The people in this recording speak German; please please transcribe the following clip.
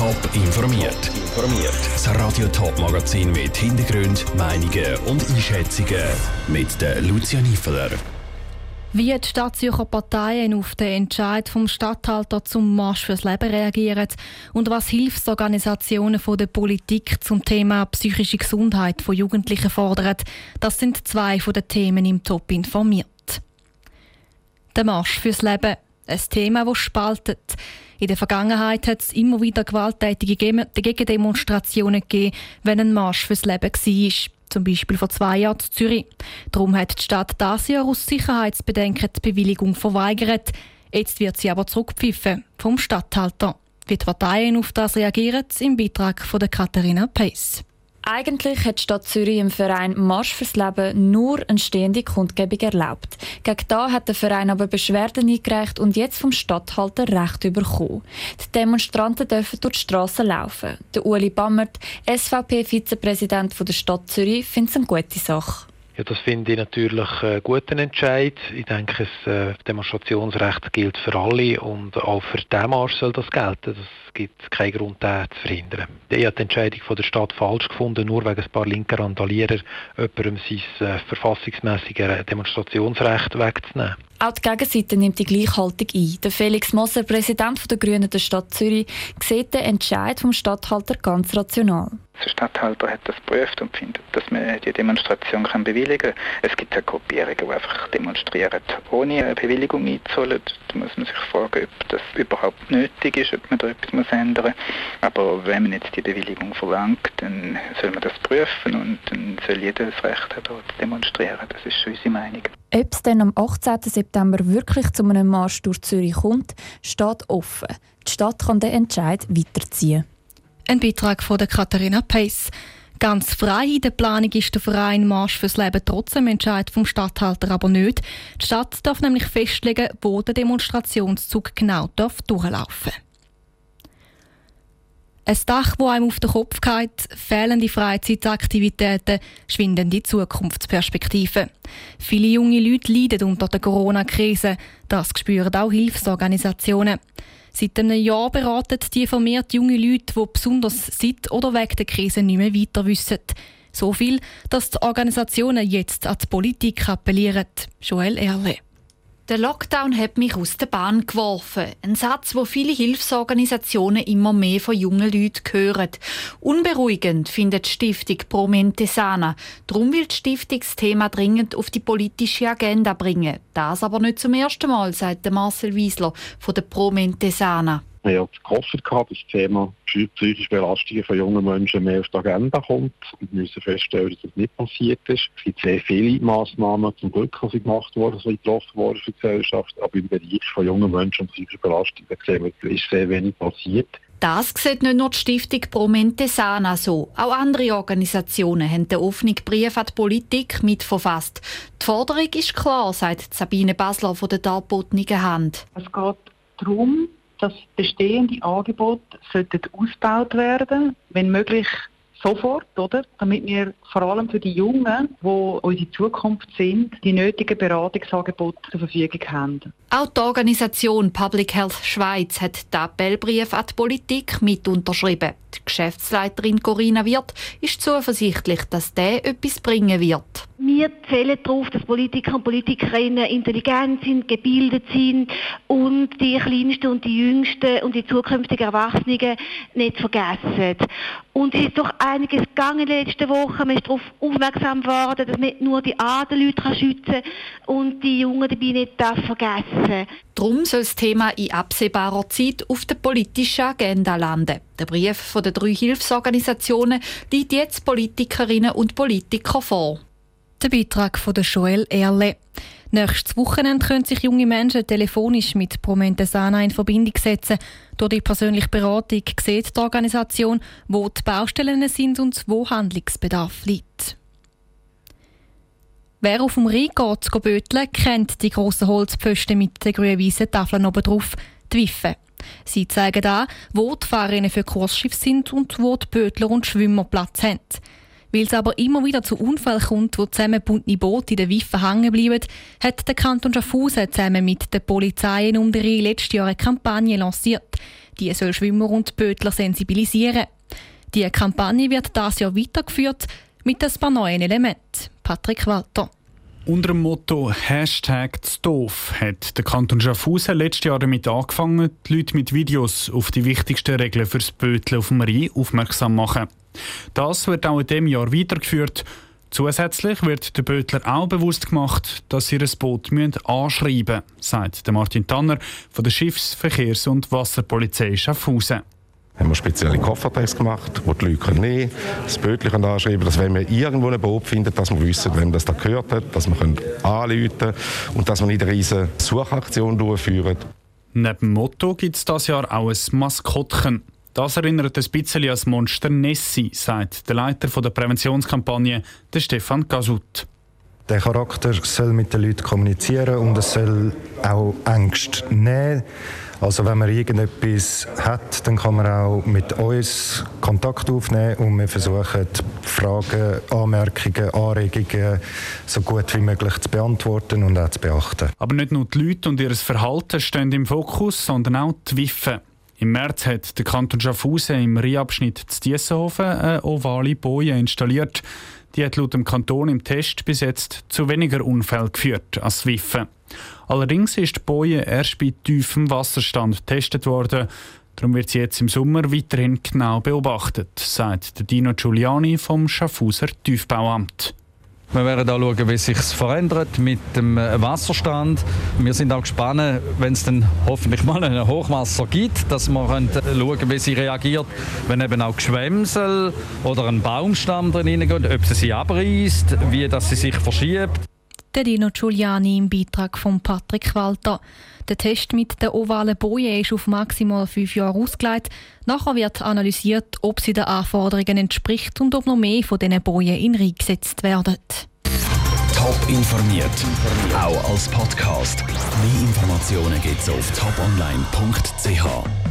Top informiert. Informiert. Das Radio Top Magazin mit Hintergrund, Meinungen und Einschätzungen mit der Lucia Niefeler. Wie die Stadtzürcher Parteien auf den Entscheid vom Stadthalter zum Marsch fürs Leben reagieren und was Hilfsorganisationen von der Politik zum Thema psychische Gesundheit von Jugendlichen fordern, das sind zwei von den Themen im Top informiert. Der Marsch fürs Leben, ein Thema, das spaltet. In der Vergangenheit hat es immer wieder gewalttätige Gegendemonstrationen gegeben, wenn ein Marsch fürs Leben war. Zum Beispiel vor zwei Jahren in Zürich. Darum hat die Stadt das Jahr aus Sicherheitsbedenken die Bewilligung verweigert. Jetzt wird sie aber zurückgepfiffen vom Stadthalter. Wie die Parteien auf das reagieren, im Beitrag von der Katharina Pace. Eigentlich hat die Stadt Zürich im Verein Marsch fürs Leben nur eine stehende Kundgebung erlaubt. Gegen da hat der Verein aber Beschwerden eingereicht und jetzt vom Stadthalter Recht bekommen. Die Demonstranten dürfen durch die Straße laufen. Der Uli Bammert, SVP-Vizepräsident der Stadt Zürich, findet es eine gute Sache. Ja, das finde ich natürlich einen guten Entscheid. Ich denke, das äh, Demonstrationsrecht gilt für alle und auch für den Marsch soll das gelten. Es gibt keinen Grund, das zu verhindern. Ich habe die Entscheidung von der Stadt falsch gefunden, nur wegen ein paar linker Randalierer jemandem sein äh, verfassungsmäßiges Demonstrationsrecht wegzunehmen. Auch die Gegenseite nimmt die Gleichhaltung ein. Der Felix Moser, Präsident der Grünen der Stadt Zürich, sieht den Entscheid vom Stadthalter ganz rational. Der Stadthalter hat das geprüft und findet, dass man die Demonstration kann bewilligen kann. Es gibt ja Gruppierungen, die einfach demonstrieren, ohne eine Bewilligung einzuholen. Da muss man sich fragen, ob das überhaupt nötig ist, ob man da etwas muss ändern muss. Aber wenn man jetzt die Bewilligung verlangt, dann soll man das prüfen und dann soll jeder das Recht haben, zu demonstrieren. Das ist unsere Meinung. Ob es dann am 18. September wirklich zu einem Marsch durch Zürich kommt, steht offen. Die Stadt kann den Entscheid weiterziehen. Ein Beitrag von der Katharina Pace. Ganz frei in der Planung ist der Verein Marsch fürs Leben trotzdem Entscheid vom Stadthalter aber nicht. Die Stadt darf nämlich festlegen, wo der Demonstrationszug genau darf durchlaufen ein Dach, wo einem auf den Kopf geht, fehlende Freizeitaktivitäten, schwindende Zukunftsperspektiven. Viele junge Leute leiden unter der Corona-Krise. Das spüren auch Hilfsorganisationen. Seit einem Jahr beraten die vermehrt junge Leute, die besonders seit oder wegen der Krise nicht mehr weiter wissen. So viel, dass die Organisationen jetzt an die Politik appellieren. Joel Erle. Der Lockdown hat mich aus der Bahn geworfen. Ein Satz, wo viele Hilfsorganisationen immer mehr von jungen Leuten hören. Unberuhigend findet die Stiftung Pro Mente Sana. Darum will die Stiftung das Thema dringend auf die politische Agenda bringen. Das aber nicht zum ersten Mal, sagt Marcel Wiesler von der Pro Mente Sana. Wir haben gehofft, dass das Thema psychische Belastungen von jungen Menschen mehr auf die Agenda kommt. Wir müssen feststellen, dass das nicht passiert ist. Es gibt sehr viele Massnahmen, zum Glück, die gemacht wurden, die getroffen wurden für die Gesellschaft. Aber im Bereich von jungen Menschen und psychischer Belastung sehen wir, ist sehr wenig passiert. Das sieht nicht nur die Stiftung Promente Sana so. Auch andere Organisationen haben den offenen Brief an die Politik mitverfasst. Die Forderung ist klar, sagt Sabine Basler von der Darbotnigen Hand. Es geht darum, dass bestehende Angebote sollten ausgebaut werden, wenn möglich sofort, oder? Damit wir vor allem für die Jungen, die unsere Zukunft sind, die nötigen Beratungsangebote zur Verfügung haben. Auch die Organisation Public Health Schweiz hat den Appellbrief an die Politik mit unterschrieben. Die Geschäftsleiterin Corinna Wirth ist zuversichtlich, dass der etwas bringen wird. Wir zählen darauf, dass Politiker und Politikerinnen intelligent sind, gebildet sind und die Kleinsten und die Jüngsten und die zukünftigen Erwachsenen nicht vergessen. Und es ist doch einiges gegangen in den letzten Wochen. Man ist darauf aufmerksam geworden, dass man nicht nur die alten Leute schützen kann und die Jungen dabei nicht vergessen Darum soll das Thema in absehbarer Zeit auf der politischen Agenda landen. Der Brief von den drei Hilfsorganisationen liegt jetzt Politikerinnen und Politiker vor. Der Beitrag von Joel Erle. Nächstes Wochenende können sich junge Menschen telefonisch mit Promente Sana in Verbindung setzen. Durch die persönliche Beratung sieht die Organisation, wo die Baustellen sind und wo Handlungsbedarf liegt. Wer auf dem Rhein geht, zu böteln, kennt die grossen Holzpfosten mit den grün-weißen Tafeln oben drauf, die Wiffe. Sie zeigen an, wo die Fahrerinnen für Kursschiffe sind und wo die Bötler und Schwimmer Platz haben. Weil es aber immer wieder zu Unfällen kommt, wo zusammengebundene Boote in den Wiffen hängen bleiben, hat der Kanton Schaffhausen zusammen mit der Polizei in Unteri letztes Jahr eine Kampagne lanciert. Die soll Schwimmer und Bötler sensibilisieren. Die Kampagne wird das Jahr weitergeführt mit ein paar neuen Elementen. Patrick Walter. Unter dem Motto Hashtag doof hat der Kanton Schaffhausen letztes Jahr damit angefangen, die Leute mit Videos auf die wichtigsten Regeln fürs Böteln auf dem Rhein aufmerksam machen. Das wird auch in diesem Jahr weitergeführt. Zusätzlich wird den Bötler auch bewusst gemacht, dass sie ein Boot anschreiben müssen, sagt Martin Tanner von der Schiffsverkehrs- und Wasserpolizei Schaffhausen haben wir spezielle Koffertests gemacht, wo die Leute nehmen können, das Bötchen anschreiben dass wenn wir irgendwo ein Boot finden, dass wir wissen, wem das da gehört hat, dass wir anrufen können und dass wir nicht eine riesige Suchaktion durchführen. Neben dem Motto gibt es dieses Jahr auch ein Maskottchen. Das erinnert ein bisschen an das Monster Nessie, sagt der Leiter der Präventionskampagne, der Stefan Gasut. Der Charakter soll mit den Leuten kommunizieren und es soll auch Ängste nehmen. Also wenn man irgendetwas hat, dann kann man auch mit uns Kontakt aufnehmen und wir versuchen Fragen, Anmerkungen, Anregungen so gut wie möglich zu beantworten und auch zu beachten. Aber nicht nur die Leute und ihr Verhalten stehen im Fokus, sondern auch die Wiffe. Im März hat der Kanton Schaffhausen im Rheinabschnitt zu Diessenhofen eine ovale Boje installiert. Die hat laut dem Kanton im Test bis jetzt zu weniger Unfällen geführt als Wiffe. Allerdings ist die Boje erst bei tiefem Wasserstand getestet worden. Darum wird sie jetzt im Sommer weiterhin genau beobachtet, sagt Dino Giuliani vom Schaffhauser Tiefbauamt. Wir werden auch schauen, wie sich verändert mit dem äh, Wasserstand. Wir sind auch gespannt, wenn es dann hoffentlich mal ein Hochwasser gibt, dass wir schauen können, wie sie reagiert, wenn eben auch Geschwämsel oder ein Baumstamm drin geht, ob sie sich abreißt, wie das sie sich verschiebt. Der Dino Giuliani im Beitrag von Patrick Walter. Der Test mit der ovalen Boje ist auf maximal fünf Jahre ausgelegt. Nachher wird analysiert, ob sie den Anforderungen entspricht und ob noch mehr von diesen Bojen in Reihe gesetzt werden. Top informiert, auch als Podcast. Mehr Informationen gibt es auf toponline.ch.